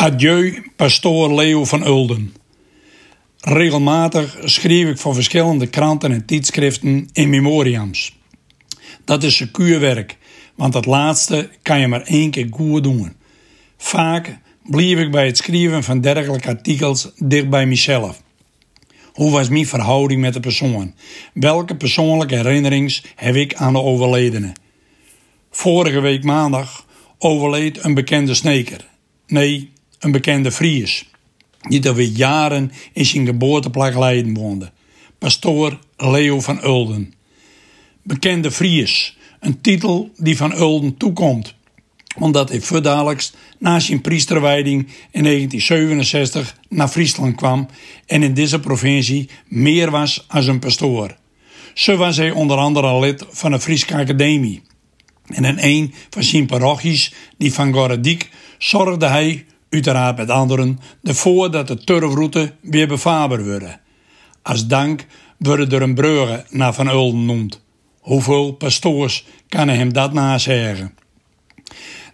Adieu, pastoor Leo van Ulden. Regelmatig schreef ik voor verschillende kranten en tijdschriften in memoriams. Dat is secuur werk, want dat laatste kan je maar één keer goed doen. Vaak bleef ik bij het schrijven van dergelijke artikels dicht bij mezelf. Hoe was mijn verhouding met de persoon? Welke persoonlijke herinnerings heb ik aan de overledene? Vorige week maandag overleed een bekende sneker. Nee, een bekende Fries. Die alweer jaren in zijn geboorteplek Leiden woonde. Pastoor Leo van Ulden. Bekende Fries, een titel die van Ulden toekomt omdat hij verdadelijkst na zijn priesterwijding in 1967 naar Friesland kwam en in deze provincie meer was als een pastoor. Zo was hij onder andere lid van de Friese Academie. En in een van zijn parochies, die van Gorediek, zorgde hij, uiteraard met anderen, ervoor dat de turfroute weer bevaarbaar werd. Als dank worden er een breuge naar Van Ulden noemd. Hoeveel pastoors hij hem dat nazeggen?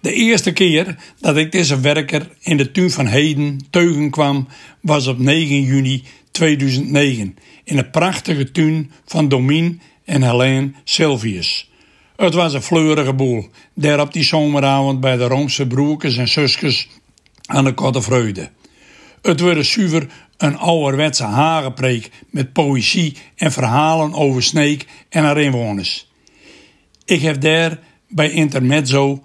De eerste keer dat ik deze werker in de tuin van Heden teugen kwam was op 9 juni 2009 in de prachtige tuin van Domien en Helene Sylvius. Het was een fleurige boel, daar op die zomeravond bij de Roomse broekers en zusjes aan de Korte Vreude. Het werd zuiver een ouderwetse hagenpreek met poëzie en verhalen over Sneek en haar inwoners. Ik heb daar bij Intermezzo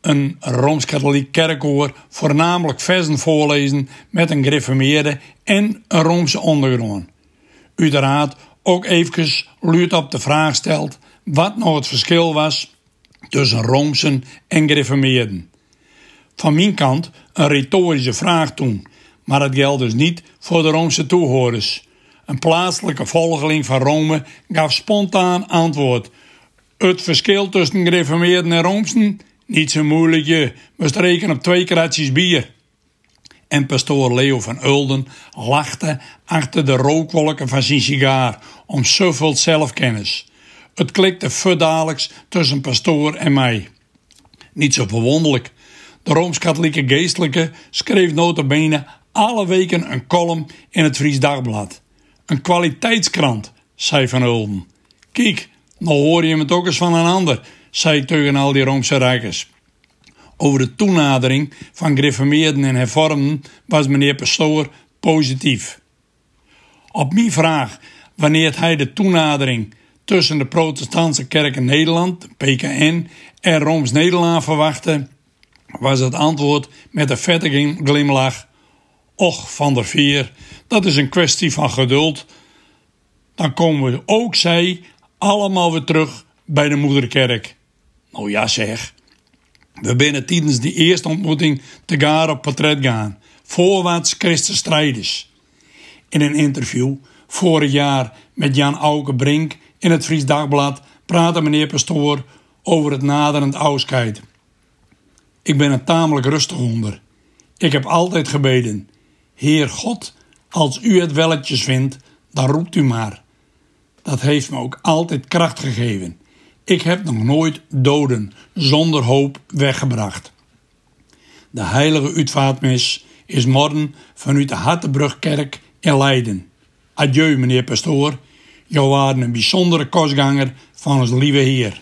een Rooms-Katholiek kerkkoor voornamelijk versen voorlezen met een gereformeerde en een Roomse ondergrond. Uiteraard ook even luid op de vraag stelt wat nou het verschil was tussen Roomse en gereformeerden. Van mijn kant een retorische vraag toen, maar dat geldt dus niet voor de Roomse toehoorders. Een plaatselijke volgeling van Rome gaf spontaan antwoord. Het verschil tussen gereformeerden en Roomsen niet zo moeilijk je, we streken op twee kratjes bier. En pastoor Leo van Ulden lachte achter de rookwolken van zijn sigaar om zoveel zelfkennis. Het klikte verdadelijks tussen pastoor en mij. Niet zo verwonderlijk. De Rooms-Katholieke geestelijke schreef notabene alle weken een column in het Fries Dagblad. Een kwaliteitskrant, zei Van Ulden. Kijk, nou hoor je het ook eens van een ander zei ik tegen al die Roomse rijkers. Over de toenadering van gereformeerden en hervormden was meneer Pastoor positief. Op mijn vraag wanneer hij de toenadering tussen de protestantse kerk in Nederland, PKN, en Rooms-Nederland verwachtte, was het antwoord met een vette glimlach. Och, Van der Veer, dat is een kwestie van geduld. Dan komen we ook zij allemaal weer terug bij de moederkerk. Nou ja zeg. We binnen tijdens die eerste ontmoeting te gaan op portret gaan. Voorwaarts Christus strijders. In een interview vorig jaar met Jan Auke Brink in het Fries Dagblad praatte meneer Pastoor over het naderend oudskeid. Ik ben een tamelijk rustig onder. Ik heb altijd gebeden. Heer God, als u het welletjes vindt, dan roept u maar. Dat heeft me ook altijd kracht gegeven. Ik heb nog nooit doden zonder hoop weggebracht. De heilige uitvaartmis is morgen vanuit de Hattebrugkerk in Leiden. Adieu, meneer pastoor. Jou waren een bijzondere kostganger van ons lieve Heer.